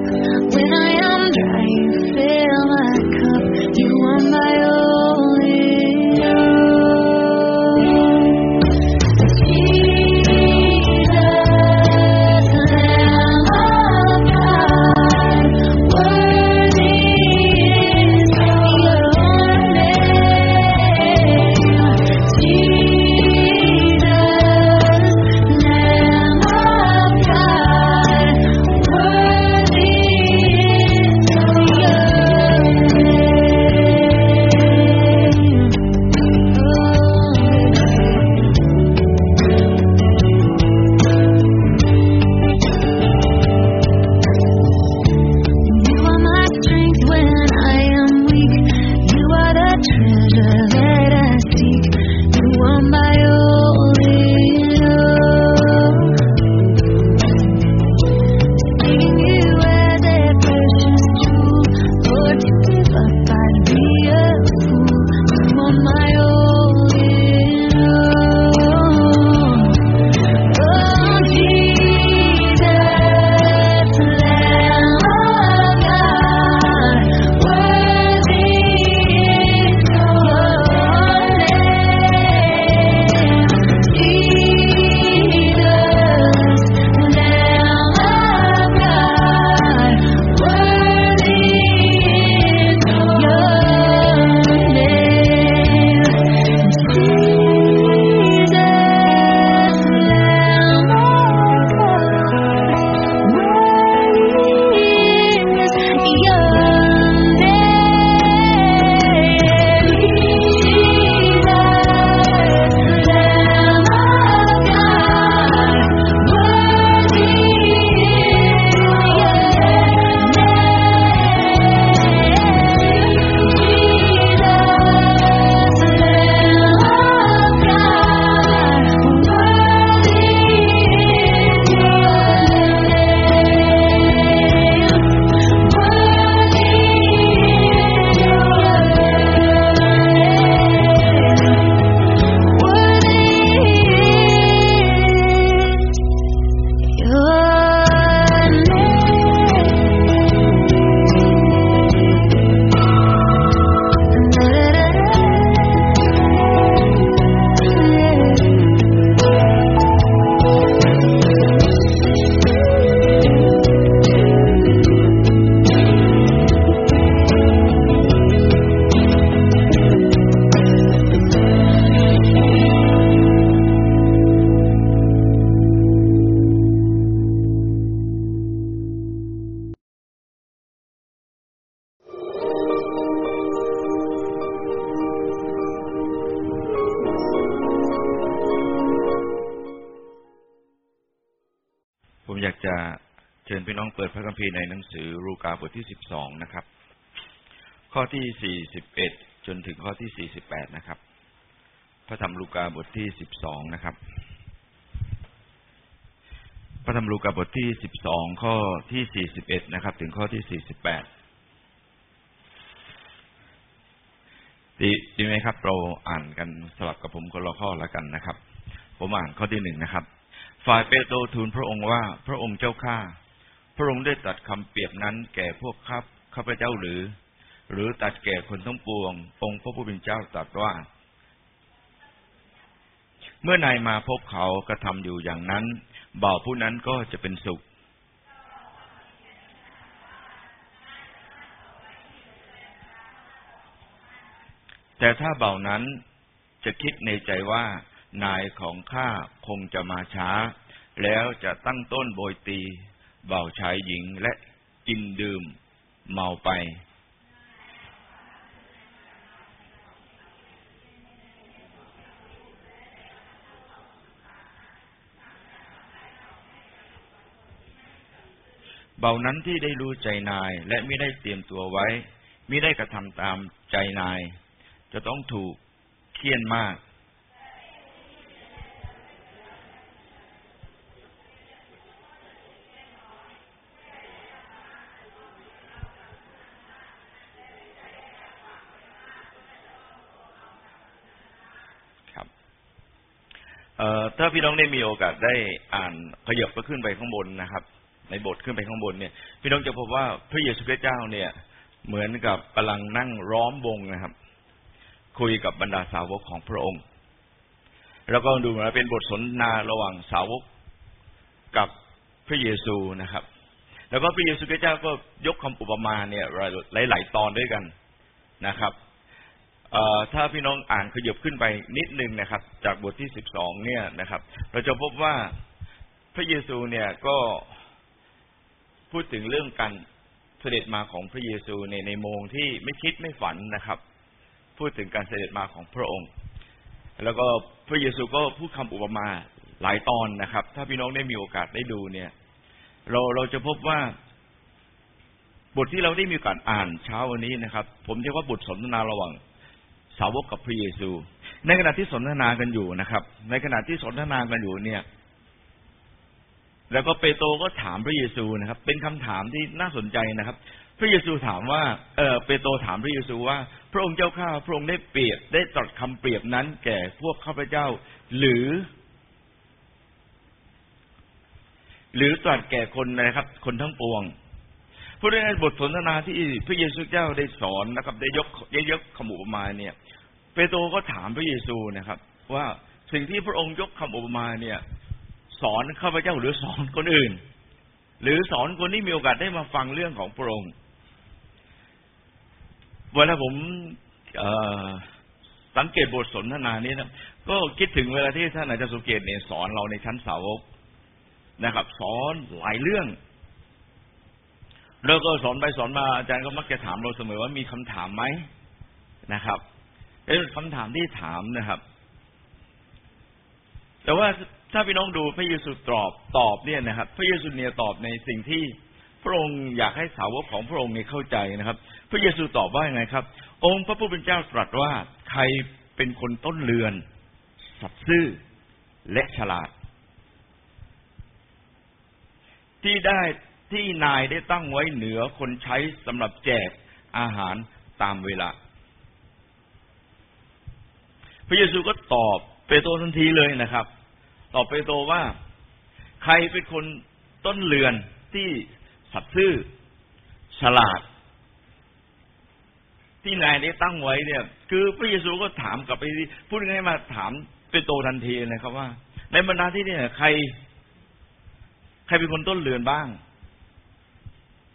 Welcome to ข้อที่สี่สิบเอ็ดจนถึงข้อที่สี่สิบแปดนะครับ พระธรรมลูกาบทที่สิบสองนะครับ พระธรรมลูกาบทที่สิบสองข้อที่สี่สิบเอ็ดนะครับ ถึงข้อที่สี่สิบแปดดีดีไหมครับ เราอ่านกันสลับกับผมคนละข้อล้วกันนะครับ ผมอ่านข้อที่หนึ่งนะครับ ฝ่ายเปโตรทูลพระองค์ว่า พระองค์เจ้าข้า พระองค์ได้ตัดคำเปรียบนั้นแก่พวกข้าข้าพเจ้าหรือ หรือตัดแก่คนทั้งปวง องค์พระผู้เป็นเจ้าตรัสว่า เมื่อนายมาพบเขากระทำอยู่อย่างนั้นบ่าวผู้นั้นก็จะเป็นสุข แต่ถ้าเบานั้นจะคิดในใจว่านายของข้าคงจะมาช้า แล้วจะตั้งต้นโบยตีเบาชายหญิงและกินดื่ม เมาไป เบานั้นที่ได้รู้ใจนายและไม่ได้เตรียมตัวไว้ไม่ได้กระทำตามใจนาย จะต้องถูกเคี่ยนมากถ้าพี่น้องได้มีโอกาสได้อ่านขยับก็ขึ้นไปข้างบนนะครับ ในบสถ์ขึ้นไปข้างบนเนี่ยพี่น้องจะพบว่าพระเยซูคริสต์เจ้าเนี่ย เหมือนกับกำลังนั่งร้อมวงนะครับ คุยกับบรรดาสาวกของพระองค์ แล้วก็ดูเหมือนเป็นบทสนทนาระหว่างสาวกกับพระเยซูนะครับ แล้วก็พระเยซูคริสต์เจ้าก็ยกคำอุปมาเนี่ยหลาย ๆ ตอนด้วยกันนะครับถ้าพี่น้องอ่านขยับขึ้นไปนิดนึงนะครับ จากบทที่สิบสองเนี่ยนะครับ เราจะพบว่าพระเยซูเนี่ยก็ พูดถึงเรื่องการเสด็จมาของพระเยซูในในโมงที่ไม่คิดไม่ฝันนะครับ พูดถึงการเสด็จมาของพระองค์ แล้วก็พระเยซูก็พูดคำอุปมาหลายตอนนะครับ ถ้าพี่น้องได้มีโอกาสได้ดูเนี่ย เราเราจะพบว่า บทที่เราได้มีโอกาสอ่านเช้าวันนี้นะครับ ผมเรียกว่าบทสนทนาระหว่างสาวกกับพระเยซู ในขณะที่สนทนากันอยู่นะครับ ในขณะที่สนทนากันอยู่เนี่ย แล้วก็เปโตรก็ถามพระเยซูนะครับ เป็นคำถามที่น่าสนใจนะครับ พระเยซูถามว่าเออเปโตรถามพระเยซูว่า พระองค์เจ้าข้าพระองค์ได้เปรียบได้ตรัสคำเปรียบนั้น แก่พวกข้าพเจ้า หรือ หรือตรัสแก่คนนะครับ คนทั้งปวงพูดง่ายๆบทสนทนาที่พระเยซูเจ้าได้สอนนะครับ ได้ยกได้ยกคำอุปมาเนี่ย เปโตรก็ถามพระเยซูนะครับ ว่าสิ่งที่พระองค์ยกคำอุปมาเนี่ย สอนข้าพเจ้าหรือสอนคนอื่น หรือสอนคนที่มีโอกาสได้มาฟังเรื่องของพระองค์เวลาผมสังเกตบทสนทนานี้นะก็คิดถึงเวลาที่ท่านอาจารย์สุเกตเนี่ยสอนเราในชั้นสาวกนะครับ สอนหลายเรื่อง แล้วก็สอนไปสอนมาอาจารย์ก็มักจะถามเราเสมอว่ามีคำถามไหมนะครับเป็นคำถามที่ถามนะครับ แต่ว่า ถ้าพี่น้องดูพระเยซูตอบตอบเนี่ยนะครับ พระเยซูเนี่ยตอบในสิ่งที่พระองค์อยากให้สาวกของพระองค์เนี่ยเข้าใจนะครับ พระเยซูตอบว่าอย่างไงครับ องค์พระผู้เป็นเจ้าตรัสว่าใครเป็นคนต้นเรือน สัตย์ซื่อและฉลาด ที่ได้ที่นายได้ตั้งไว้เหนือคนใช้สำหรับแจกอาหารตามเวลา พระเยซูก็ตอบเปโตรทันทีเลยนะครับ ตอบเปโตรว่า ใครเป็นคนต้นเรือนที่สัตย์ซื่อฉลาด ที่นายได้ตั้งไว้เนี่ย คือพระเยซูก็ถามกลับไปพูดง่ายมาถามเปโตรทันทีนะครับว่า ในบรรดาที่นี่ใคร ใครเป็นคนต้นเรือนบ้าง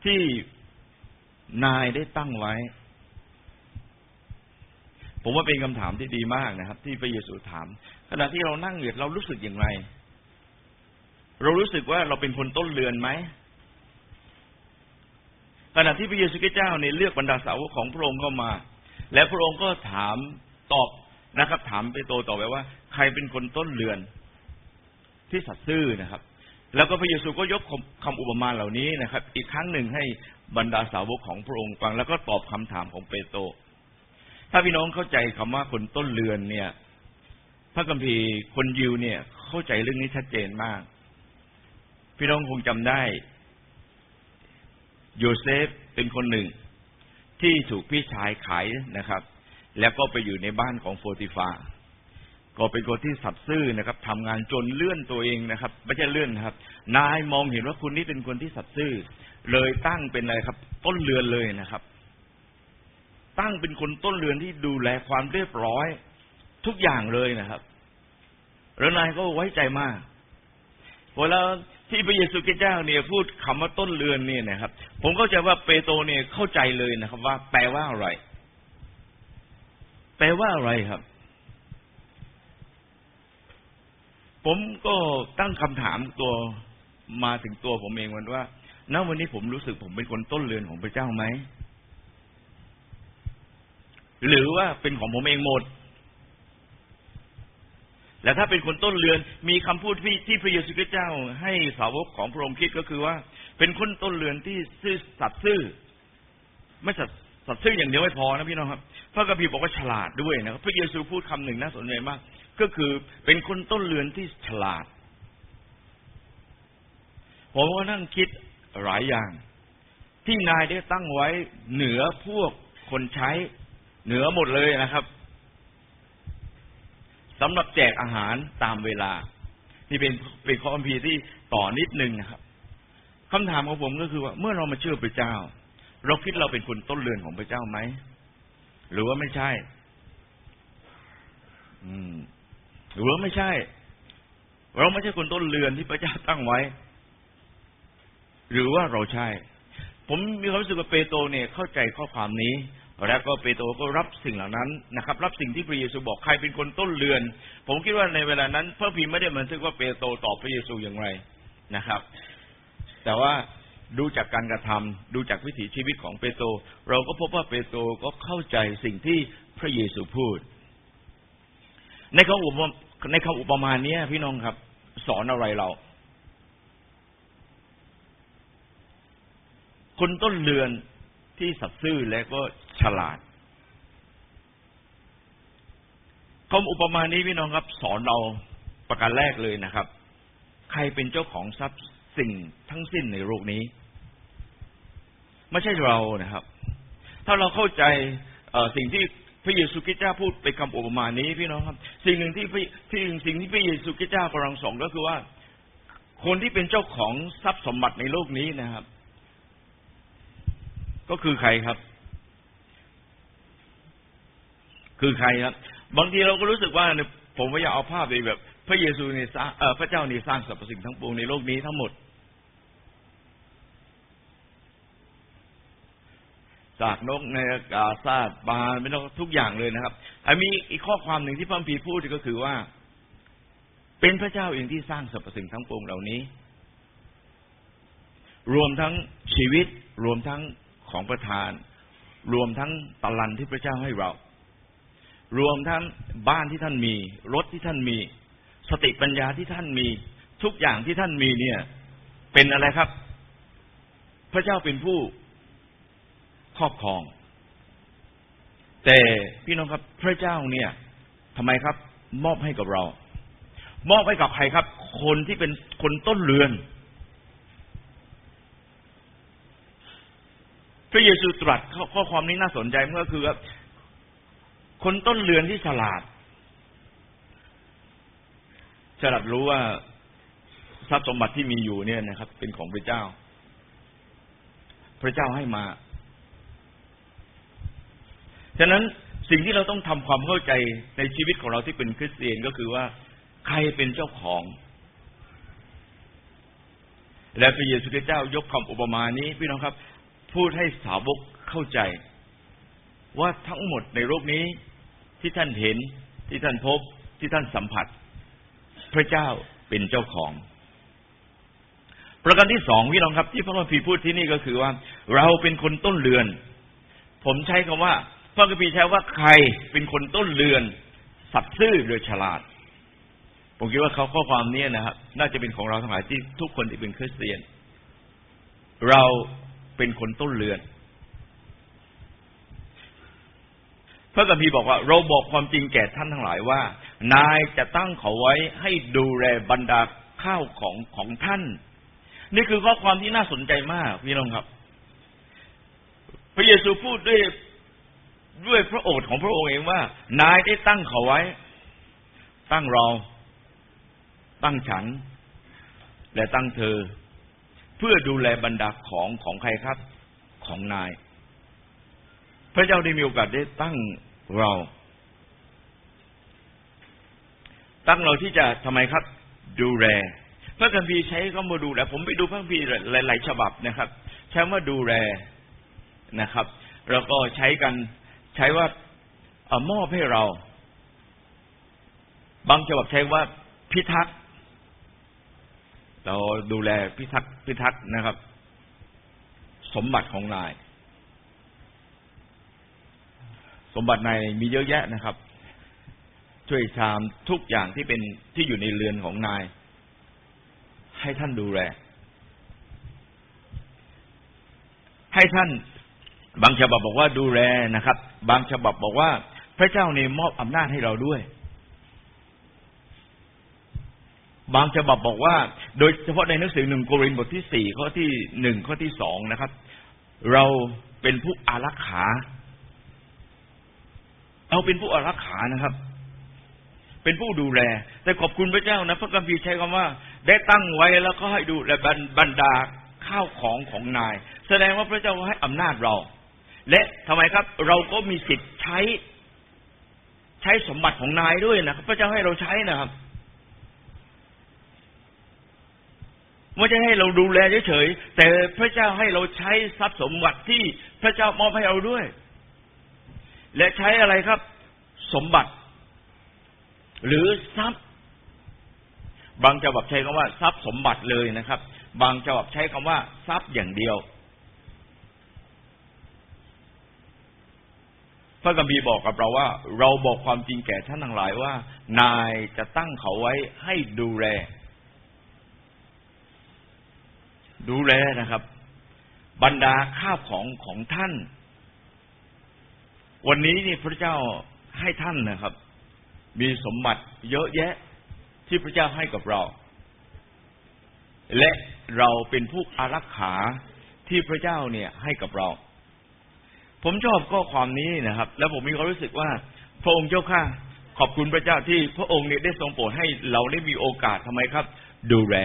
ที่นายได้ตั้งไว้ ผมว่าเป็นคำถามที่ดีมากนะครับ ที่พระเยซูถาม ขณะที่เรานั่งอยู่เรารู้สึกอย่างไร เรารู้สึกว่าเราเป็นคนต้นเรือนไหมขณะที่พระเยซูคริสต์เจ้าเนี่ยเลือกบรรดาสาวกของพระองค์เข้ามา และพระองค์ก็ถามตอบนะครับ ถามไปโตต่อไปว่า ใครเป็นคนต้นเรือนที่สัตย์ซื่อนะครับ แล้วก็พระเยซูก็ยกคำอุปมาเหล่านี้นะครับ อีกครั้งหนึ่งให้บรรดาสาวกของพระองค์ฟังแล้วก็ตอบคำถามของเปโตร ถ้าพี่น้องเข้าใจคำว่าคนต้นเรือนเนี่ย พระคัมภีร์คนยิวเนี่ย เข้าใจเรื่องนี้ชัดเจนมาก พี่น้องคงจำได้ โยเซฟเป็นคนหนึ่ง ที่ถูกพี่ชายขายนะครับ แล้วก็ไปอยู่ในบ้านของโฟติฟาก็เป็นคนที่สัตย์ซื่อนะครับทำงานจนเลื่อนตัวเองนะครับไม่ใช่เลื่อนครับ นายมองเห็นว่าคุณนี้เป็นคนที่สัตย์ซื่อ เลยตั้งเป็นอะไรครับ ต้นเรือนเลยนะครับ ตั้งเป็นคนต้นเรือนที่ดูแลความเรียบร้อย ทุกอย่างเลยนะครับ แล้วนายก็ไว้ใจมากเวลาที่พระเยซูคริสต์เจ้าเนี่ยพูดคำว่าต้นเรือนเนี่ยนะครับ ผมเข้าใจว่าเปโตรเนี่ยเข้าใจเลยนะครับ ว่า แปลว่าอะไร แปลว่าอะไรครับ ผมก็ตั้งคำถามตัวมาถึงตัวผมเองวันว่าณวันนี้ผมรู้สึกผมเป็นคนต้นเรือนของพระเจ้าไหม หรือว่าเป็นของผมเองหมด และถ้าเป็นคนต้นเรือน มีคำพูดที่ที่พระเยซูคริสต์เจ้า ให้สาวกของพระองค์คิดก็คือว่า เป็นคนต้นเรือนที่ซื่อสัตย์ซื่อ ไม่สัตย์สัตย์ซื่ออย่างเดียวไม่พอนะพี่น้องครับ พระกัมภีบอกว่าฉลาดด้วยนะครับ พระเยซูพูดคำหนึ่งน่าสนใจมาก ก็คือเป็นคนต้นเรือนที่ฉลาด ผมก็นั่งคิดหลายอย่าง ที่นายได้ตั้งไว้เหนือพวกคนใช้ เหนือหมดเลยนะครับสำหรับแจกอาหารตามเวลา นี่เป็นเป็นข้อคัมภีร์ที่ต่อนิดนึงนะครับคำถามของผมก็คือว่า เมื่อเรามาเชื่อพระเจ้า เราคิดเราเป็นคนต้นเรือนของพระเจ้าไหมหรือว่าไม่ใช่ อืม หรือว่าไม่ใช่ เราไม่ใช่คนต้นเรือนที่พระเจ้าตั้งไว้ หรือว่าเราใช่ ผมมีความรู้สึกว่าเปโตรเนี่ยเข้าใจข้อความนี้ แล้วก็เปโตรก็รับสิ่งเหล่านั้นนะครับ รับสิ่งที่พระเยซูบอกใครเป็นคนต้นเรือน ผมคิดว่าในเวลานั้นพระพีไม่ได้บันทึกว่าเปโตรตอบพระเยซูอย่างไรนะครับ แต่ว่าดูจากการกระทำดูจากวิถีชีวิตของเปโตรเราก็พบว่าเปโตรก็เข้าใจสิ่งที่พระเยซูพูด ในคำอุปมาในคำอุปมาเนี้ยพี่น้องครับ สอนอะไรเรา คนต้นเรือนที่สัตย์ซื่อและก็ ฉลาดคำอุปมานี้พี่น้องครับ สอนเราประการแรกเลยนะครับ ใครเป็นเจ้าของทรัพย์สิ่งทั้งสิ้นในโลกนี้ ไม่ใช่เรานะครับ ถ้าเราเข้าใจสิ่งที่พระเยซูคริสต์เจ้าพูดไปคำอุปมานี้พี่น้องครับ สิ่งหนึ่งที่ที่สิ่งที่พระเยซูคริสต์เจ้ากำลังสอนก็คือว่า คนที่เป็นเจ้าของทรัพย์สมบัติในโลกนี้นะครับ ก็คือใครครับ คือใครครับ บางทีเราก็รู้สึกว่าผมว่อยากเอาภาพไปแบบ พระเยซูนี่สร้างพระเจ้านี่สร้างสรรพสิ่งทั้งปวงในโลกนี้ทั้งหมด จากนกในอากาศซาดปลาไม่ต้องทุกอย่างเลยนะครับมีอีกข้อความหนึ่งที่พระพีพูดก็คือว่า เป็นพระเจ้าเองที่สร้างสรรพสิ่งทั้งปวงเหล่านี้ รวมทั้งชีวิตรวมทั้งของประทาน รวมทั้งตะลันที่พระเจ้าให้เรา รวมทั้งบ้านที่ท่านมี รถที่ท่านมี สติปัญญาที่ท่านมี ทุกอย่างที่ท่านมีเนี่ย เป็นอะไรครับ พระเจ้าเป็นผู้ครอบครอง แต่พี่น้องครับ พระเจ้าเนี่ยทำไมครับ มอบให้กับเรา มอบให้กับใครครับ คนที่เป็นคนต้นเรือน พระเยซูตรัสข้อความนี้น่าสนใจเมื่อคือ คนต้นเรือนที่ฉลาด ฉลาดรู้ว่าทรัพย์สมบัติที่มีอยู่เนี่ยนะครับ เป็นของพระเจ้า พระเจ้าให้มา ฉะนั้นสิ่งที่เราต้องทำความเข้าใจในชีวิตของเราที่เป็นคริสเตียนก็คือว่า ใครเป็นเจ้าของ และพระเยซูคริสต์เจ้ายกคำอุปมานี้ พี่น้องครับ พูดให้สาวกเข้าใจ ว่าทั้งหมดในโลกนี้ ที่ท่านเห็นที่ท่านพบที่ท่านสัมผัส พระเจ้าเป็นเจ้าของ ประการที่สองพี่น้องครับ ที่พระคัมภีร์พูดที่นี่ก็คือว่า เราเป็นคนต้นเรือน ผมใช้คำว่า พระคัมภีร์ใช้ว่าใครเป็นคนต้นเรือน สัตย์ซื่อโดยฉลาด ผมคิดว่าเขาข้อความนี้นะครับ น่าจะเป็นของเราทั้งหลายที่ทุกคนที่เป็นคริสเตียน เราเป็นคนต้นเรือน พระคัมภีบอกว่าเราบอกความจริงแก่ท่านทั้งหลายว่า นายจะตั้งเขาไว้ให้ดูแลบรรดาข้าวของของท่าน นี่คือข้อความที่น่าสนใจมากพี่น้องครับ พระเยซูพูดด้วยด้วยพระโอษฐ์ของพระองค์เองว่า นายได้ตั้งเขาไว้ ตั้งเรา ตั้งฉัน และตั้งเธอ เพื่อดูแลบรรดาของของใครครับ ของนายพระเจ้าได้มีโอกาสได้ตั้ง เราตั้งเราที่จะทำไมครับ ดูแลพระคัมภีร์ใช้คำว่าดูแลผมไปดูพระคัมภีร์หลาย ๆ ฉบับนะครับ ใช้ว่าดูแลนะครับแล้วก็ใช้กันใช้ว่าอมอบให้เรา บางฉบับใช้ว่าพิทักษ์เราดูแลพิทักษ์พิทักษ์นะครับ สมบัติของนาย สมบัติในมีเยอะแยะนะครับ ช่วยชามทุกอย่างที่เป็นที่อยู่ในเรือนของนาย ให้ท่านดูแล ให้ท่านบางฉบับบอกว่าดูแลนะครับ บางฉบับบอกว่า พระเจ้าเนี่ยมอบอำนาจให้เราด้วย บางฉบับบอกว่า โดยเฉพาะในหนังสือหนึ่งโครินธ์บทที่สี่ข้อที่หนึ่งข้อที่สองนะครับ เราเป็นผู้อารักขา เราเป็นผู้อารักขานะครับ เป็นผู้ดูแล แต่ขอบคุณพระเจ้านะพระคัมภีร์ใช้คำว่า ได้ตั้งไว้แล้วก็ให้ดูแลบรรดาข้าวของของนาย แสดงว่าพระเจ้าให้อำนาจเรา และทำไมครับ เราก็มีสิทธิ์ใช้ ใช้สมบัติของนายด้วยนะครับ พระเจ้าให้เราใช้นะครับไม่ใช่ให้เราดูแลเฉยๆแต่พระเจ้าให้เราใช้ทรัพย์สมบัติที่พระเจ้ามอบให้เราด้วย และใช้อะไรครับ สมบัติ หรือทรัพย์ บางฉบับใช้คำว่า ทรัพย์สมบัติเลยนะครับ บางฉบับใช้คำว่า ทรัพย์อย่างเดียว พระกัมพีบอกกับเราว่า เราบอกความจริงแก่ท่านทั้งหลายว่า นายจะตั้งเขาไว้ให้ดูแล ดูแลนะครับ บรรดาข้าวของของท่าน วันนี้นี่พระเจ้าให้ท่านนะครับ มีสมบัติเยอะแยะที่พระเจ้าให้กับเรา และเราเป็นผู้อารักขาที่พระเจ้าเนี่ยให้กับเรา ผมชอบข้อความนี้นะครับ แล้วผมมีความรู้สึกว่า พระองค์เจ้าข้าขอบคุณพระเจ้าที่พระองค์เนี่ยได้ทรงโปรดให้เราได้มีโอกาสทำไมครับ ดูแล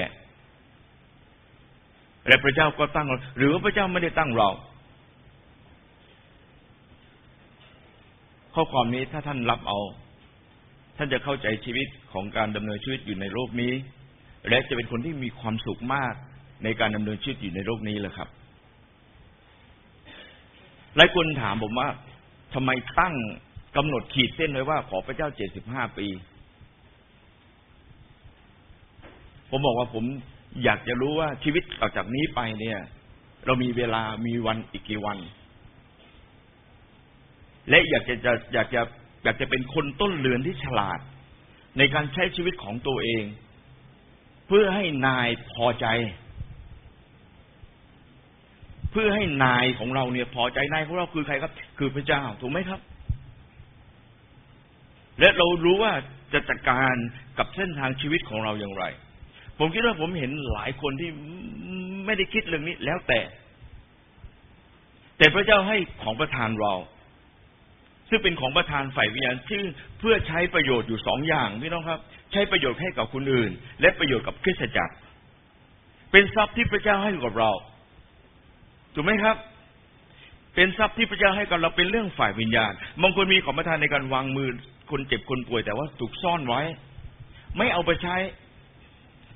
และพระเจ้าก็ตั้งเราหรือว่าพระเจ้าไม่ได้ตั้งเรา ข้อความนี้ถ้าท่านรับเอา ท่านจะเข้าใจชีวิตของการดำเนินชีวิตอยู่ในโลกนี้ และจะเป็นคนที่มีความสุขมากในการดำเนินชีวิตอยู่ในโลกนี้แหละครับ หลายคนถามผมว่าทำไมตั้งกำหนดขีดเส้นไว้ว่า ขอพระเจ้าเจ็ดสิบห้าปี ผมบอกว่าผมอยากจะรู้ว่าชีวิตต่อจากนี้ไปเนี่ย เรามีเวลามีวันอีกกี่วัน และอยากจะอยากจะอยากจะเป็นคนต้นเรือนที่ฉลาด ในการใช้ชีวิตของตัวเอง เพื่อให้นายพอใจ เพื่อให้นายของเราเนี่ยพอใจนายของเราคือใครครับ คือพระเจ้าถูกไหมครับ และเรารู้ว่าจะจัดการกับเส้นทางชีวิตของเราอย่างไร ผมคิดว่าผมเห็นหลายคนที่ไม่ได้คิดเรื่องนี้แล้วแต่ แต่พระเจ้าให้ของประทานเรา ซึ่งเป็นของประทานฝ่ายวิญญาณซึ่งเพื่อใช้ประโยชน์อยู่สองอย่างพี่น้องครับ ใช้ประโยชน์ให้กับคนอื่น และประโยชน์กับคริสตจักร เป็นทรัพย์ที่พระเจ้าให้กับเราถูกไหมครับ เป็นทรัพย์ที่พระเจ้าให้กับเราเป็นเรื่องฝ่ายวิญญาณบางคนมีของประทานในการวางมือคนเจ็บคนป่วยแต่ว่าถูกซ่อนไว้ ไม่เอาไปใช้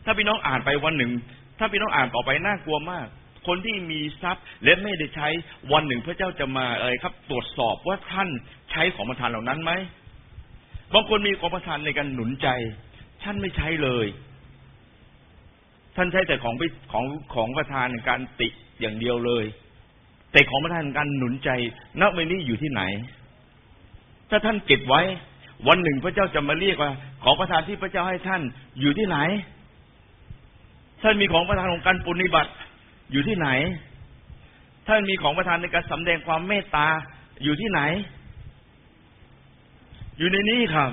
ถ้าพี่น้องอ่านไปวันหนึ่ง ถ้าพี่น้องอ่านต่อไปน่ากลัวมาก คนที่มีทรัพย์และไม่ได้ใช้วันหนึ่งพระเจ้าจะมาอะไรครับ ตรวจสอบว่าท่านใช้ของประทานเหล่านั้นไหมบางคนมีของประทานในการหนุนใจ ท่านไม่ใช้เลย ท่านใช้แต่ของของของประทานในการติอย่างเดียวเลย แต่ของประทานการหนุนใจนักเมนี้อยู่ที่ไหน ถ้าท่านเก็บไว้ วันหนึ่งพระเจ้าจะมาเรียกว่า ของประทานที่พระเจ้าให้ท่านอยู่ที่ไหนท่านมีของประทานของการปุณิบัติ อยู่ที่ไหน ท่านมีของประทานในการสำแดงความเมตตาอยู่ที่ไหน อยู่ในนี้ครับ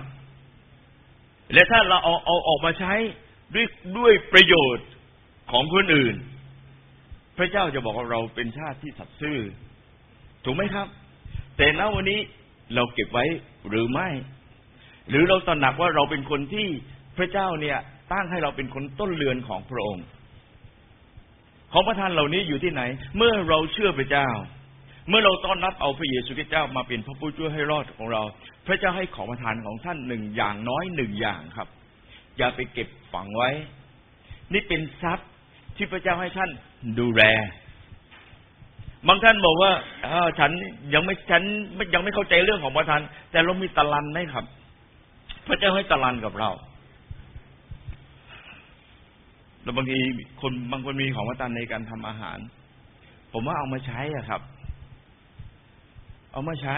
และถ้าเราเอาเอาออกมาใช้ด้วยด้วยประโยชน์ของคนอื่น พระเจ้าจะบอกว่าเราเป็นชาติที่สัตย์ซื่อ ถูกไหมครับ แต่ณวันนี้เราเก็บไว้หรือไม่ หรือเราตระหนักว่าเราเป็นคนที่พระเจ้าเนี่ยตั้งให้เราเป็นคนต้นเรือนของพระองค์ ของประทานเหล่านี้อยู่ที่ไหน เมื่อเราเชื่อพระเจ้า เมื่อเราต้อนรับเอาพระเยซูคริสต์เจ้ามาเป็นพระผู้ช่วยให้รอดของเรา พระเจ้าให้ของประทานของท่านหนึ่งอย่างน้อยหนึ่งอย่างครับ อย่าไปเก็บฝังไว้ นี่เป็นทรัพย์ที่พระเจ้าให้ท่านดูแลบางท่านบอกว่าฉันยังไม่ฉันยังไม่เข้าใจเรื่องของประทาน แต่เรามีตะลันไหมครับ พระเจ้าให้ตะลันกับเรา แล้วบางทีคนบางคนมีของมาตันในการทำอาหาร ผมว่าเอามาใช้อะครับ เอามาใช้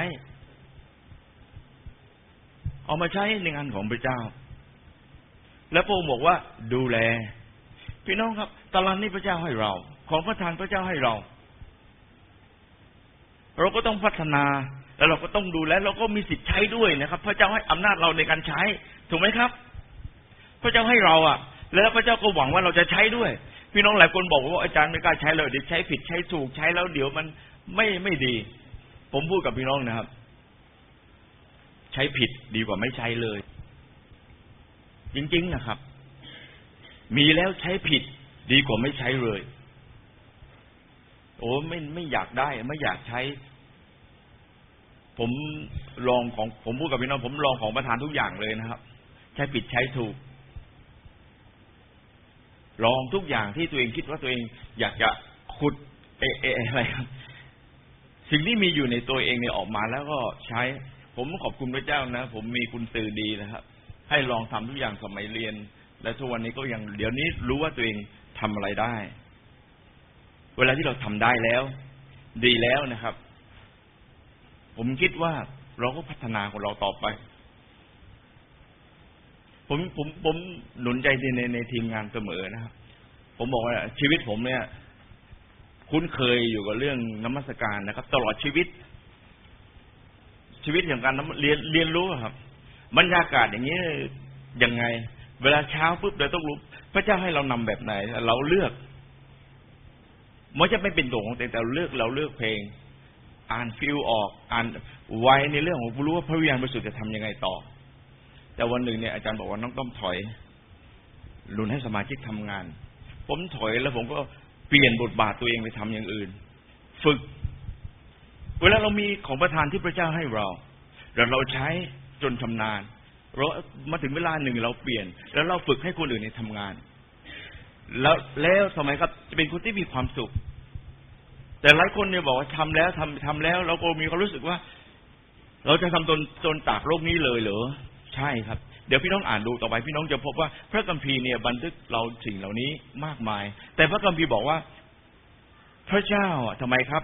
เอามาใช้ในงานของพระเจ้า แล้วพระองค์บอกว่าดูแล พี่น้องครับตารางนี้พระเจ้าให้เรา ของพระทานพระเจ้าให้เรา เราก็ต้องพัฒนาแล้วเราก็ต้องดูแลเราก็มีสิทธิ์ใช้ด้วยนะครับ พระเจ้าให้อำนาจเราในการใช้ ถูกไหมครับ พระเจ้าให้เราอะ แล้วพระเจ้าก็หวังว่าเราจะใช้ด้วย พี่น้องหลายคนบอกว่าอาจารย์ไม่กล้าใช้เลยเดี๋ยวใช้ผิดใช้ถูกใช้แล้วเดี๋ยวมันไม่ไม่ดี ผมพูดกับพี่น้องนะครับ ใช้ผิดดีกว่าไม่ใช้เลย จริง ๆนะครับ มีแล้วใช้ผิดดีกว่าไม่ใช้เลย โอ้ไม่ไม่อยากได้ ไม่อยากใช้ ผมลองของผมพูดกับพี่น้อง ผมลองของประธานทุกอย่างเลยนะครับ ใช้ผิดใช้ถูก ลองทุกอย่างที่ตัวเองคิดว่าตัวเอง อยากจะขุดเอเออะไรครับ สิ่งที่มีอยู่ในตัวเองเนี่ยออกมาแล้วก็ใช้ ผมขอบคุณพระเจ้านะ ผมมีคุณสื่อดีนะครับ ให้ลองทำทุกอย่างสมัยเรียน และทุกวันนี้ก็ยังเดี๋ยวนี้รู้ว่าตัวเองทำอะไรได้ เวลาที่เราทำได้แล้ว ดีแล้วนะครับ ผมคิดว่าเราก็พัฒนาของเราต่อไป ผมผมผมหนุนใจในในทีมงานเสมอนะครับ ผมบอกว่าชีวิตผมเนี่ย คุ้นเคยอยู่กับเรื่องน้ำมัสการนะครับ ตลอดชีวิต ชีวิตอย่างการเรียนเรียนรู้ครับบรรยากาศอย่างนี้ยังไง เวลาเช้าปุ๊บเราต้องรู้ พระเจ้าให้เรานำแบบไหน เราเลือกมันจะไม่เป็นตัวของตัวแต่เราเลือกเราเลือกเพลง อ่านฟิลออก อ่านไว้ในเรื่องของรู้ว่าพระวิญญาณบริสุทธิ์จะทำยังไงต่อ แต่วันหนึ่งเนี่ยอาจารย์บอกว่าน้องต้องถอยหลุนให้สมาชิกทำงาน ผมถอยแล้วผมก็เปลี่ยนบทบาทตัวเองไปทำอย่างอื่น ฝึก เวลาเรามีของประทานที่พระเจ้าให้เราแล้วเราใช้จนชำนาญเรามาถึงเวลาหนึ่งเราเปลี่ยน แล้วเราฝึกให้คนอื่นในทำงาน แล้วแล้วสมัยครับ จะเป็นคนที่มีความสุข แต่หลายคนเนี่ยบอกว่าทำแล้วทำทำแล้วเราก็มีความรู้สึกว่า เราจะทำตนตนจากโลกนี้เลยเหรอ ใช่ครับ เดี๋ยวพี่น้องอ่านดูต่อไปพี่น้องจะพบว่า พระคัมภีร์เนี่ยบันทึกเราสิ่งเหล่านี้มากมาย แต่พระคัมภีร์บอกว่า พระเจ้าทำไมครับ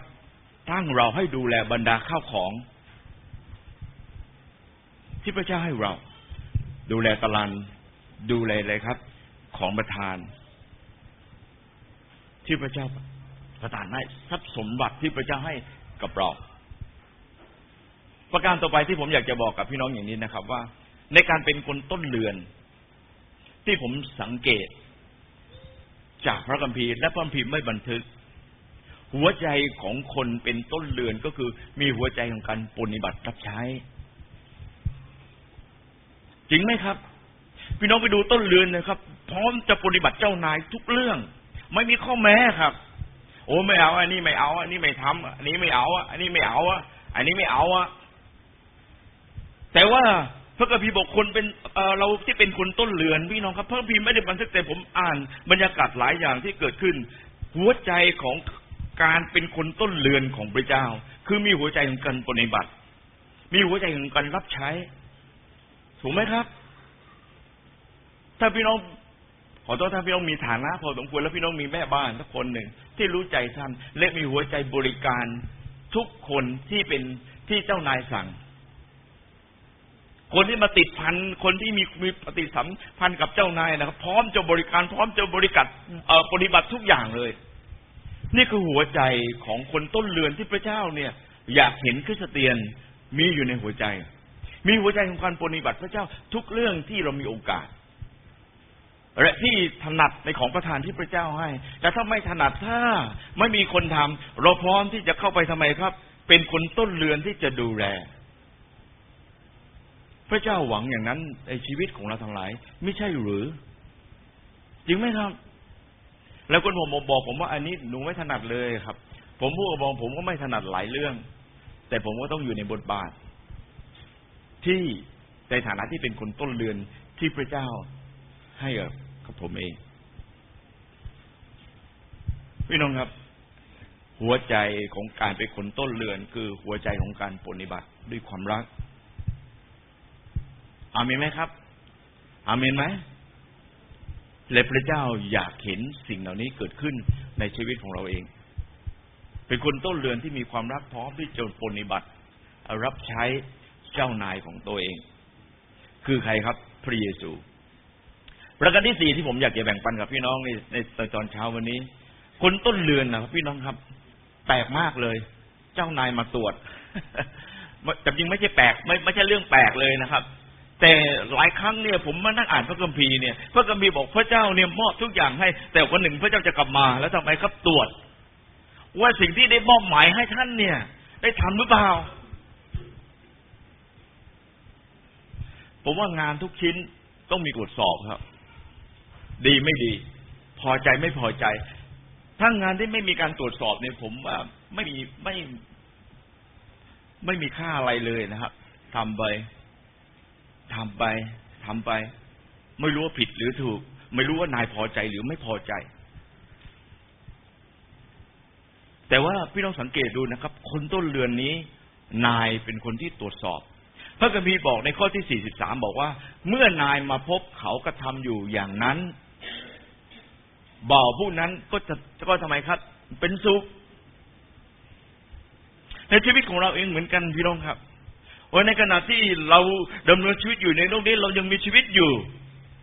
ตั้งเราให้ดูแลบรรดาข้าวของ ที่พระเจ้าให้เรา ดูแลตะลัน ดูแลอะไรครับ ของประทาน ที่พระเจ้าประทานให้ทรัพย์สมบัติที่พระเจ้าให้กับเราประการต่อไปที่ผมอยากจะบอกกับพี่น้องอย่างนี้นะครับว่า ในการเป็นคนต้นเรือน ที่ผมสังเกต จากพระคัมภีร์และพระคัมภีร์ไม่บันทึก หัวใจของคนเป็นต้นเรือนก็คือมีหัวใจของการปฏิบัติรับใช้ จริงไหมครับ พี่น้องไปดูต้นเรือนนะครับ พร้อมจะปฏิบัติเจ้านายทุกเรื่อง ไม่มีข้อแม้ครับ โอ้ไม่เอาอันนี้ไม่เอาอันนี้ไม่ทำอันนี้ไม่เอาอันนี้ไม่เอาอันนี้ไม่เอาอะแต่ว่า พระกพีบอกคนเป็นเราที่เป็นคนต้นเรือนพี่น้องครับ พระกพีไม่ได้บันทึกแต่ผมอ่านบรรยากาศหลายอย่างที่เกิดขึ้น หัวใจของการเป็นคนต้นเรือนของพระเจ้า คือมีหัวใจของการปฏิบัติ มีหัวใจของการรับใช้ ถูกไหมครับ ถ้าพี่น้องขอโทษถ้าพี่น้องมีฐานะพอสมควรแล้วพี่น้องมีแม่บ้านสักคนหนึ่ง ที่รู้ใจท่านและมีหัวใจบริการทุกคนที่เป็นที่เจ้านายสั่ง คนที่มาติดพันคนที่มีมีปฏิสัมพันธ์กับเจ้านายนะครับ พร้อมจะบริการพร้อมจะบริกัดปฏิบัติทุกอย่างเลย นี่คือหัวใจของคนต้นเรือนที่พระเจ้าเนี่ย อยากเห็นคริสเตียนมีอยู่ในหัวใจ มีหัวใจของการปฏิบัติพระเจ้าทุกเรื่องที่เรามีโอกาสและที่ถนัดในของประทานที่พระเจ้าให้ แต่ถ้าไม่ถนัดถ้าไม่มีคนทำเราพร้อมที่จะเข้าไปทำไมครับ เป็นคนต้นเรือนที่จะดูแล พระเจ้าหวังอย่างนั้นในชีวิตของเราทั้งหลาย ไม่ใช่หรือ จริงไหมครับ แล้วคนผมบอกผมว่าอันนี้หนูไม่ถนัดเลยครับ ผมพูดกับอกผมก็ไม่ถนัดหลายเรื่อง แต่ผมก็ต้องอยู่ในบทบาท ที่ในฐานะที่เป็นคนต้นเรือนที่พระเจ้าให้กับผมเองพี่น้องครับ หัวใจของการเป็นคนต้นเรือน คือหัวใจของการปฏิบัติด้วยความรัก อามีไหมครับ อามีไหมและพระเจ้าอยากเห็นสิ่งเหล่านี้เกิดขึ้นในชีวิตของเราเอง เป็นคนต้นเรือนที่มีความรักพร้อมที่จะปฏิบัติ รับใช้เจ้านายของตัวเอง คือใครครับ พระเยซู ประการที่สี่ที่ผมอยากจะแบ่งปันกับพี่น้องในในตอนเช้าวันนี้ คนต้นเรือนนะครับพี่น้องครับ แปลกมากเลย เจ้านายมาตรวจแต่จริงไม่ใช่แปลกไม่ไม่ใช่เรื่องแปลกเลยนะครับ แต่หลายครั้งเนี่ยผมมานั่งอ่านพระคัมภีร์เนี่ยพระคัมภีร์บอกพระเจ้าเนี่ยมอบทุกอย่างให้ แต่วันหนึ่งพระเจ้าจะกลับมาแล้วทำไมครับตรวจ ว่าสิ่งที่ได้มอบหมายให้ท่านเนี่ย ได้ทำหรือเปล่า ผมว่างานทุกชิ้นต้องมีตรวจสอบครับ ดีไม่ดี พอใจไม่พอใจถ้างานที่ไม่มีการตรวจสอบเนี่ย ผมว่าไม่มีไม่ ไม่มีค่าอะไรเลยนะครับทำไป ทำไปทำไป ไม่รู้ว่าผิดหรือถูก ไม่รู้ว่านายพอใจหรือไม่พอใจ แต่ว่าพี่น้องสังเกตดูนะครับ คนต้นเรือนนี้ นายเป็นคนที่ตรวจสอบ พระคัมภีบอกในข้อที่ 43 บอกว่า เมื่อนายมาพบเขากระทำอยู่อย่างนั้นบ่าวผู้นั้นก็จะก็ทำไมครับ เป็นสุขในชีวิตของเราเองเหมือนกันพี่น้องครับ ว่าในขณะที่เราดำเนินชีวิตอยู่ในโลกนี้เรายังมีชีวิตอยู่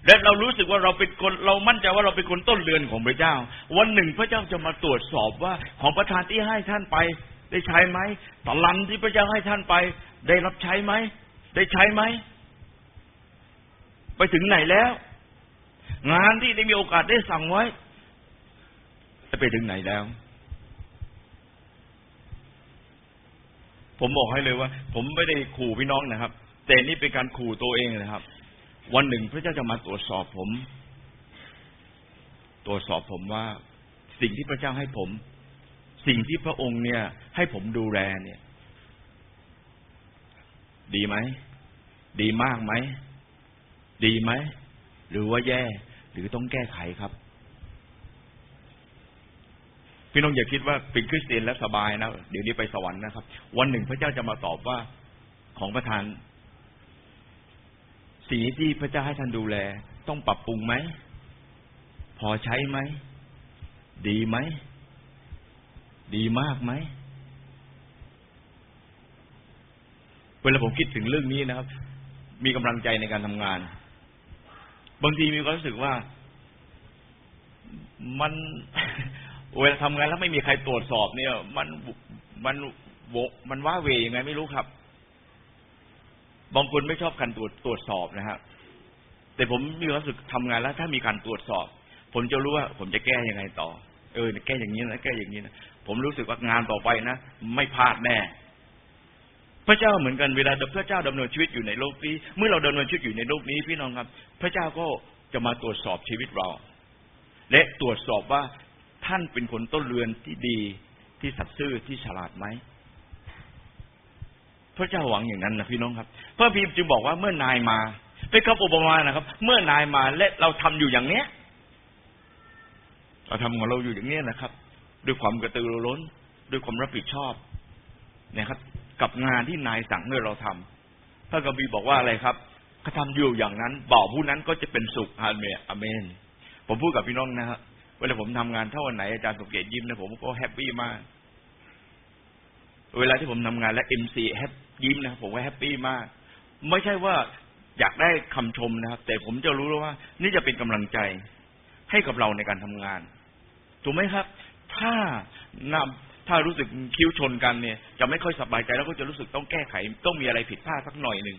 และเรารู้สึกว่าเราเป็นคนเรามั่นใจว่าเราเป็นคนต้นเรือนของพระเจ้า วันหนึ่งพระเจ้าจะมาตรวจสอบว่าของประทานที่ให้ท่านไป ได้ใช้ไหมตลันที่พระเจ้าให้ท่านไป ได้รับใช้ไหมได้ใช้ไหมไปถึงไหนแล้ว งานที่ได้มีโอกาสได้สั่งไว้ไปถึงไหนแล้ว ผมบอกให้เลยว่า ผมไม่ได้ขู่พี่น้องนะครับ แต่นี่เป็นการขู่ตัวเองนะครับ วันหนึ่งพระเจ้าจะมาตรวจสอบผม ตรวจสอบผมว่า สิ่งที่พระเจ้าให้ผม สิ่งที่พระองค์เนี่ย ให้ผมดูแลเนี่ย ดีไหมดีมากไหมดีไหมหรือว่าแย่ หรือต้องแก้ไขครับ พี่น้องอย่าคิดว่าเป็นคริสเตียนแล้วสบายนะเดี๋ยวนี้ไปสวรรค์นะครับ วันหนึ่งพระเจ้าจะมาตอบว่าของประทานสิ่งที่พระเจ้าให้ท่านดูแล ต้องปรับปรุงไหม พอใช้ไหม ดีไหม ดีมากไหมเวลาผมคิดถึงเรื่องนี้นะครับ มีกำลังใจในการทำงาน บางทีมีความรู้สึกว่ามัน เวลาทำงานแล้วไม่มีใครตรวจสอบเนี่ย มันมันโวมันว่าเวยังไงไม่รู้ครับบางคนไม่ชอบการตรวจตรวจสอบนะครับแต่ผมมีความรู้สึกทำงานแล้ว ถ้ามีการตรวจสอบ ผมจะรู้ว่าผมจะแก้ยังไงต่อ เออแก้อย่างนี้นะแก้อย่างนี้นะผมรู้สึกว่างานต่อไปนะไม่พลาดแน่พระเจ้าเหมือนกันเวลาพระเจ้าดำเนินชีวิตอยู่ในโลกนี้ เมื่อเราดำเนินชีวิตอยู่ในโลกนี้พี่น้องครับ พระเจ้าก็จะมาตรวจสอบชีวิตเรา และตรวจสอบว่า ท่านเป็นคนต้นเรือนที่ดีที่สัตย์ซื่อที่ฉลาดไหมพระเจ้าหวังอย่างนั้นนะพี่น้องครับ พระพีมจึงบอกว่าเมื่อนายมาเป็นคำอุปมานะครับ เมื่อนายมาและเราทำอยู่อย่างเนี้ย เราทำของเราอยู่อย่างเนี้ยนะครับ ด้วยความกระตือรือร้น ด้วยความรับผิดชอบนะครับ กับงานที่นายสั่งให้เราทพระคัมภีร์บอกว่าอะไรครับเขาทำอยู่อย่างนั้นบ่าวผู้นั้นก็จะเป็นสุขอาเมนอาเมนผมพูดกับพี่น้องนะครับ เวลาผมทำงานถ้าวันไหนอาจารย์สมเกียรติยิ้มนะผมก็ happy มาก เวลาที่ผมทำงานและ MC แฮปยิ้มนะผมก็ happy มาก ไม่ใช่ว่าอยากได้คำชมนะครับ แต่ผมจะรู้แล้วว่า นี่จะเป็นกำลังใจให้กับเราในการทำงานถูกไหมครับ ถ้านำถ้ารู้สึกคิ้วชนกันเนี่ย จะไม่ค่อยสบายใจแล้วก็จะรู้สึกต้องแก้ไข ต้องมีอะไรผิดพลาดสักหน่อยหนึ่ง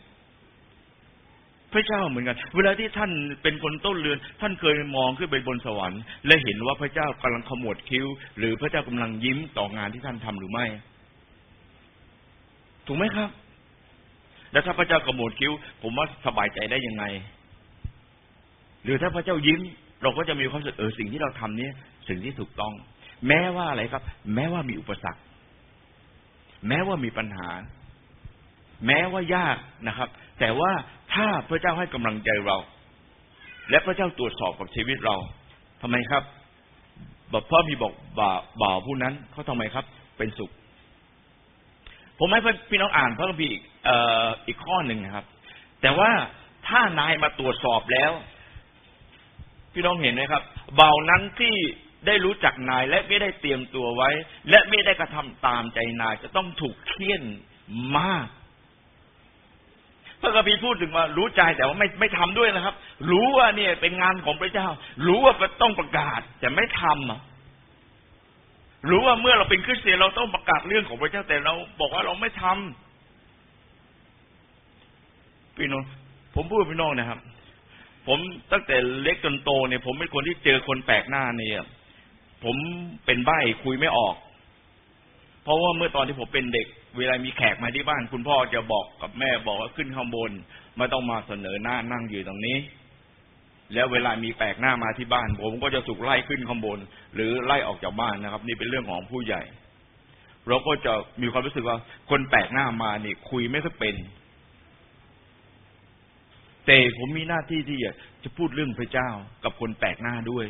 พระเจ้าเหมือนกัน เวลาที่ท่านเป็นคนต้นเรือน ท่านเคยมองขึ้นไปบนสวรรค์ และเห็นว่าพระเจ้ากำลังขมวดคิ้ว หรือพระเจ้ากำลังยิ้มต่องานที่ท่านทำหรือไม่ ถูกไหมครับ แล้วถ้าพระเจ้าขมวดคิ้ว ผมว่าสบายใจได้ยังไง หรือถ้าพระเจ้ายิ้ม เราก็จะมีความสึกเออสิ่งที่เราทำนี้สิ่งที่ถูกต้อง แม้ว่าอะไรครับ แม้ว่ามีอุปสรรค แม้ว่ามีปัญหา แม้ว่ายากนะครับ แต่ว่า ถ้าพระเจ้าให้กำลังใจเรา และพระเจ้าตรวจสอบกับชีวิตเราทำไมครับบอกพ่อมีบอกบ่าบ่าวผู้นั้นเขาทำไมครับ เป็นสุข ผมให้พี่น้องอ่านพระคัมภีร์อีกข้อหนึ่งนะครับ แต่ว่าถ้านายมาตรวจสอบแล้ว พี่น้องเห็นไหมครับบ่าวนั้นที่ได้รู้จักนายและไม่ได้เตรียมตัวไว้ และไม่ได้กระทำตามใจนายจะต้องถูกเคี่ยนมาก พระกบีพูดถึงว่ารู้ใจแต่ว่าไม่ไม่ทำด้วยนะครับ รู้ว่าเนี่ยเป็นงานของพระเจ้า รู้ว่าต้องประกาศ แต่ไม่ทำอะรู้ว่าเมื่อเราเป็นคริสเตียนเราต้องประกาศเรื่องของพระเจ้าแต่เรา บอกว่าเราไม่ทำพี่น้องผมพูดพี่น้องนะครับ ผมตั้งแต่เล็กจนโตเนี่ย ผมเป็นคนที่เจอคนแปลกหน้าเนี่ย ผมเป็นใบ้คุยไม่ออก เพราะว่าเมื่อตอนที่ผมเป็นเด็ก เวลามีแขกมาที่บ้าน คุณพ่อจะบอกกับแม่บอกว่าขึ้นข้างบนไม่ต้องมาเสนอหน้านั่งอยู่ตรงนี้ แล้วเวลามีแปลกหน้ามาที่บ้าน ผมก็จะถูกไล่ขึ้นข้างบน หรือไล่ออกจากบ้านนะครับ นี่เป็นเรื่องของผู้ใหญ่ เราก็จะมีความรู้สึกว่าคนแปลกหน้ามานี่คุยไม่ค่อยเป็นแต่ผมมีหน้าที่ที่จะพูดเรื่องพระเจ้ากับคนแปลกหน้าด้วย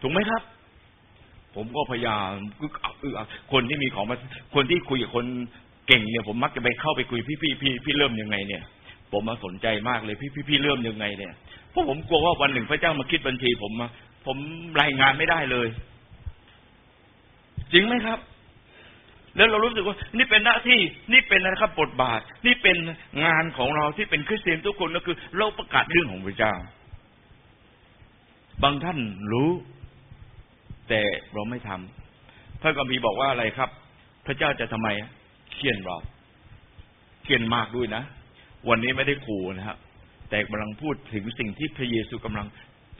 ถูกไหมครับ ผมก็พยายามคนที่มีของมาคนที่คุยกับคนเก่งเนี่ย ผมมักจะไปเข้าไปคุยพี่พี่พี่พี่เริ่มยังไงเนี่ย ผมมาสนใจมากเลยพี่พี่พี่เริ่มยังไงเนี่ยเพราะผมกลัวว่าวันหนึ่งพระเจ้ามาคิดบัญชี ผมมาผมรายงานไม่ได้เลย จริงไหมครับ แล้วเรารู้สึกว่า นี่เป็นหน้าที่ นี่เป็นนะครับบทบาท นี่เป็นงานของเราที่เป็นคริสเตียนทุกคนก็คือ เราประกาศเรื่องของพระเจ้า บางท่านรู้ แต่เราไม่ทำพระกัมพีบอกว่าอะไรครับ พระเจ้าจะทำไมเขียนเราเขียนมากด้วยนะ วันนี้ไม่ได้ขู่นะครับ แต่กำลังพูดถึงสิ่งที่พระเยซูกำลัง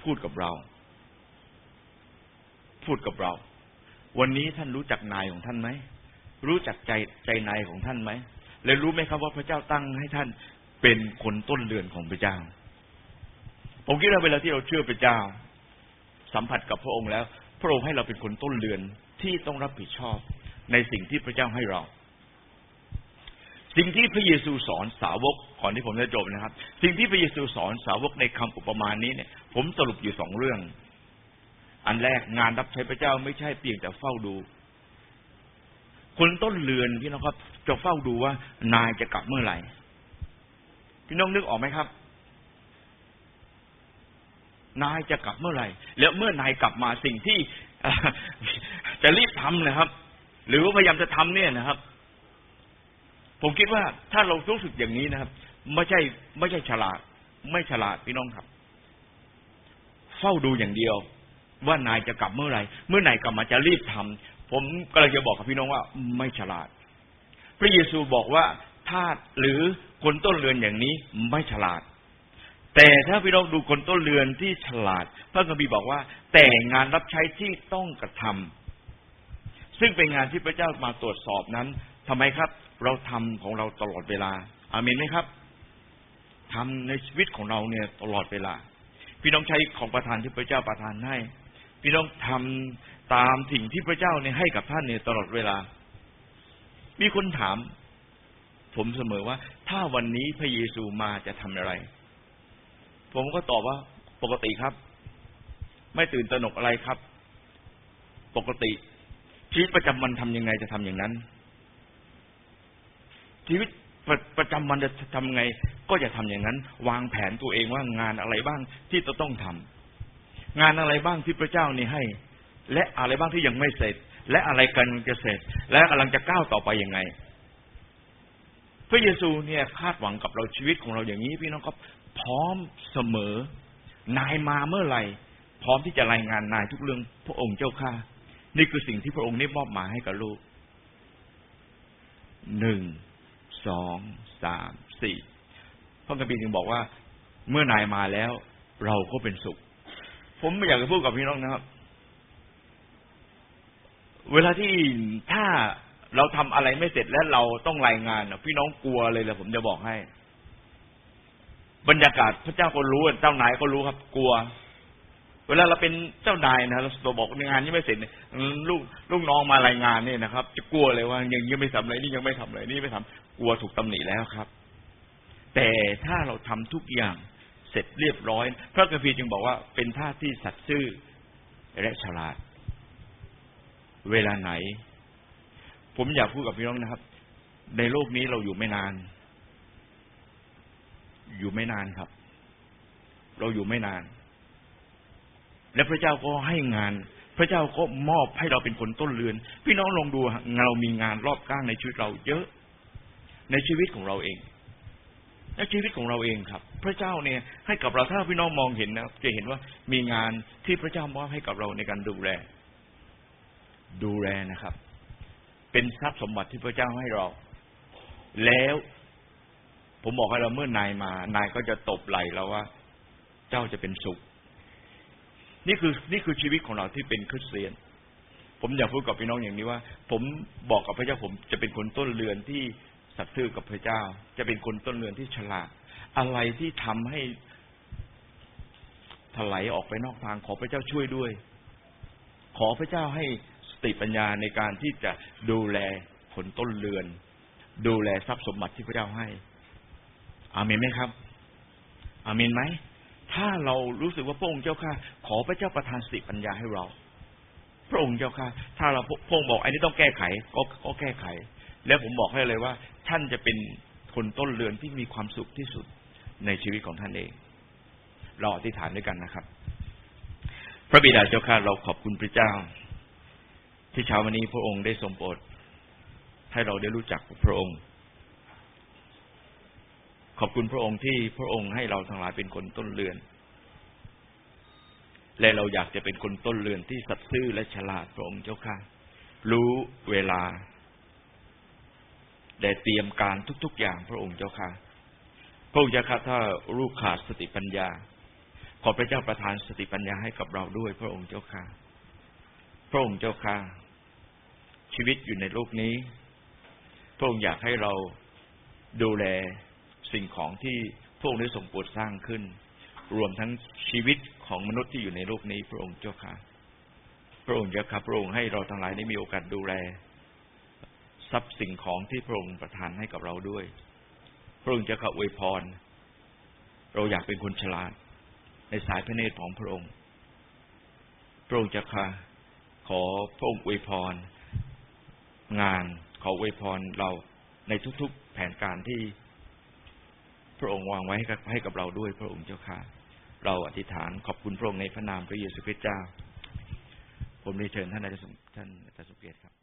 พูดกับเรา พูดกับเรา วันนี้ท่านรู้จักนายของท่านไหม รู้จักใจใจนายของท่านไหม และรู้ไหมครับว่าพระเจ้าตั้งให้ท่านเป็นคนต้นเรือนของพระเจ้า ผมคิดว่าเวลาที่เราเชื่อพระเจ้า สัมผัสกับพระองค์แล้ว พระองค์ให้เราเป็นคนต้นเรือนที่ต้องรับผิดชอบในสิ่งที่พระเจ้าให้เรา สิ่งที่พระเยซูสอนสาวกก่อนที่ผมจะจบนะครับ สิ่งที่พระเยซูสอนสาวกในคำอุปมานี้เนี่ย ผมสรุปอยู่สองเรื่อง อันแรกงานรับใช้พระเจ้าไม่ใช่เพียงแต่เฝ้าดู คนต้นเรือนพี่น้องครับจะเฝ้าดูว่านายจะกลับเมื่อไหร่พี่น้องนึกออกไหมครับ นายจะกลับเมื่อไหร่ แล้วเมื่อนายกลับมาสิ่งที่จะรีบทำนะครับ หรือว่าพยายามจะทำเนี่ยนะครับ ผมคิดว่าถ้าเรารู้สึกอย่างนี้นะครับ ไม่ใช่ ไม่ใช่ฉลาด ไม่ฉลาดพี่น้องครับ เฝ้าดูอย่างเดียว ว่านายจะกลับเมื่อไหร่เมื่อนายกลับมาจะรีบทำผมกำลังจะบอกกับพี่น้องว่า ไม่ฉลาด พระเยซูบอกว่าทาสหรือคนต้นเรือนอย่างนี้ไม่ฉลาด แต่ถ้าพี่น้องดูคนต้นเรือนที่ฉลาด พระคัมภีร์บอกว่า แต่งานรับใช้ที่ต้องกระทำซึ่งเป็นงานที่พระเจ้ามาตรวจสอบนั้นทำไมครับ เราทำของเราตลอดเวลา อาเมนไหมครับทำในชีวิตของเราเนี่ยตลอดเวลา พี่น้องใช้ของประทานที่พระเจ้าประทานให้พี่น้องทำตามสิ่งที่พระเจ้าเนี่ยให้กับท่านเนี่ยตลอดเวลา มีคนถาม ผมเสมอว่า ถ้าวันนี้พระเยซูมาจะทำอะไร ผมก็ตอบว่า ปกติครับ ไม่ตื่นตระหนกอะไรครับ ปกติ ชีวิตประจำวันทำยังไงจะทำอย่างนั้น ชีวิตประประจำวันจะทำไง ก็จะทำอย่างนั้น วางแผนตัวเองว่างานอะไรบ้างที่จะต้องทำงานอะไรบ้างที่พระเจ้านี่ให้ และอะไรบ้างที่ยังไม่เสร็จ และอะไรกันจะเสร็จ และกำลังจะก้าวต่อไปยังไง พระเยซูเนี่ยคาดหวังกับเราชีวิตของเราอย่างนี้พี่น้องครับพร้อมเสมอ นายมาเมื่อไหร่ พร้อมที่จะรายงานนายทุกเรื่องพระองค์เจ้าข้านี่คือสิ่งที่พระองค์ได้มอบหมายให้กับลูกหนึ่งสองสามสี่พระคัมภีร์จึงบอกว่า เมื่อนายมาแล้ว เราก็เป็นสุข ผมไม่อยากจะพูดกับพี่น้องนะครับ เวลาที่ถ้า เราทำอะไรไม่เสร็จและเราต้องรายงานพี่น้องกลัวเลยแหละผมจะบอกให้ บรรยากาศพระเจ้าก็รู้เจ้านายก็รู้ครับ กลัว เวลาเราเป็นเจ้านายนะเราบอกงานนี้ไม่เสร็จลูกลูกน้องมารายงานเนี่ยนะครับ จะกลัวเลยว่ายังยังไม่ทำอะไรนี่ยังไม่ทำอะไรนี่ไม่ทำกลัวถูกตำหนิแล้วครับ แต่ถ้าเราทำทุกอย่างเสร็จเรียบร้อย พระคัมภีจึงบอกว่าเป็นท่าที่สัตย์ซื่อและฉลาด เวลาไหน ผมอยากพูดกับพี่น้องนะครับ ในโลกนี้เราอยู่ไม่นาน อยู่ไม่นานครับ เราอยู่ไม่นาน และพระเจ้าก็ให้งาน พระเจ้าก็มอบให้เราเป็นคนต้นเรือน พี่น้องลองดูเรามีงานรอบก้างในชีวิตเราเยอะ ในชีวิตของเราเองในชีวิตของเราเองครับ พระเจ้าเนี่ย ให้กับเราถ้าพี่น้องมองเห็นนะจะเห็นว่ามีงานที่พระเจ้ามอบให้กับเราในการดูแล ดูแลนะครับ เป็นทรัพย์สมบัติที่พระเจ้าให้เรา แล้วผมบอกให้เราเมื่อนายมา นายก็จะตบไหลเราว่า เจ้าจะเป็นสุข นี่คือนี่คือชีวิตของเราที่เป็นคริสเตียน ผมอยากพูดกับพี่น้องอย่างนี้ว่า ผมบอกกับพระเจ้าผมจะเป็นคนต้นเรือนที่สัตย์ซื่อกับพระเจ้า จะเป็นคนต้นเรือนที่ฉลาด อะไรที่ทำให้ถลายออกไปนอกทางขอพระเจ้าช่วยด้วย ขอพระเจ้าให้ ติปัญญาในการที่จะดูแลผลต้นเรือน ดูแลทรัพย์สมบัติที่พระเจ้าให้ อาเมนไหมครับ อาเมนไหมถ้าเรารู้สึกว่าพระองค์เจ้าข้าขอพระเจ้าประทานสติปัญญาให้เรา พระองค์เจ้าข้าถ้าเราพระองค์บอกไอ้นี้ต้องแก้ไขก็ก็แก้ไข แล้วผมบอกให้เลยว่า ท่านจะเป็นคนต้นเรือนที่มีความสุขที่สุดในชีวิตของท่านเอง เราอธิษฐานด้วยกันนะครับ พระบิดาเจ้าข้าเราขอบคุณพระเจ้า ที่เช้าวันนี้พระองค์ได้ทรงโปรดให้เราได้รู้จักพระองค์ ขอบคุณพระองค์ที่พระองค์ให้เราทั้งหลายเป็นคนต้นเรือน และเราอยากจะเป็นคนต้นเรือนที่สัตย์ซื่อและฉลาดพระองค์เจ้าค่ะ รู้เวลาแต่เตรียมการทุก ๆ อย่างพระองค์เจ้าค่ะ พระองค์เจ้าค่ะถ้าลูกขาดสติปัญญา ขอพระเจ้าประทานสติปัญญาให้กับเราด้วยพระองค์เจ้าค่ะ พระองค์เจ้าค่ะ ชีวิตอยู่ในโลกนี้พระองค์อยากให้เราดูแลสิ่งของที่พระองค์ได้ทรงโปรดสร้างขึ้น รวมทั้งชีวิตของมนุษย์ที่อยู่ในโลกนี้ พระองค์เจ้าค่ะ พระองค์เจ้าค่ะพระองค์ให้เราทั้งหลายได้มีโอกาสดูแล ทรัพย์สิ่งของที่พระองค์ประทานให้กับเราด้วย พระองค์เจ้าค่ะอวยพร เราอยากเป็นคนฉลาด ในสายพระเนตรของพระองค์ พระองค์เจ้าค่ะขอพระองค์อวยพร งานขออวยพรเราในทุกๆแผนการที่พระองค์วางไว้ให้กับให้กับเราด้วยพระองค์เจ้าค่ะ เราอธิษฐานขอบคุณพระองค์ในพระนามพระเยซูคริสต์เจ้า ผมได้เชิญท่านอาจารย์ท่านอาจารย์สุเกียรติครับ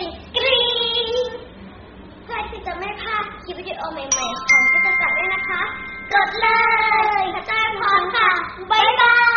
ดิ่งกรี๊เพื่อที่จะไม่พลาดคลิปวิดีโอใหม่ๆของกิจกรรมด้วยนะคะ กดเลยพระเจ้าพรค่ะ บ๊ายบาย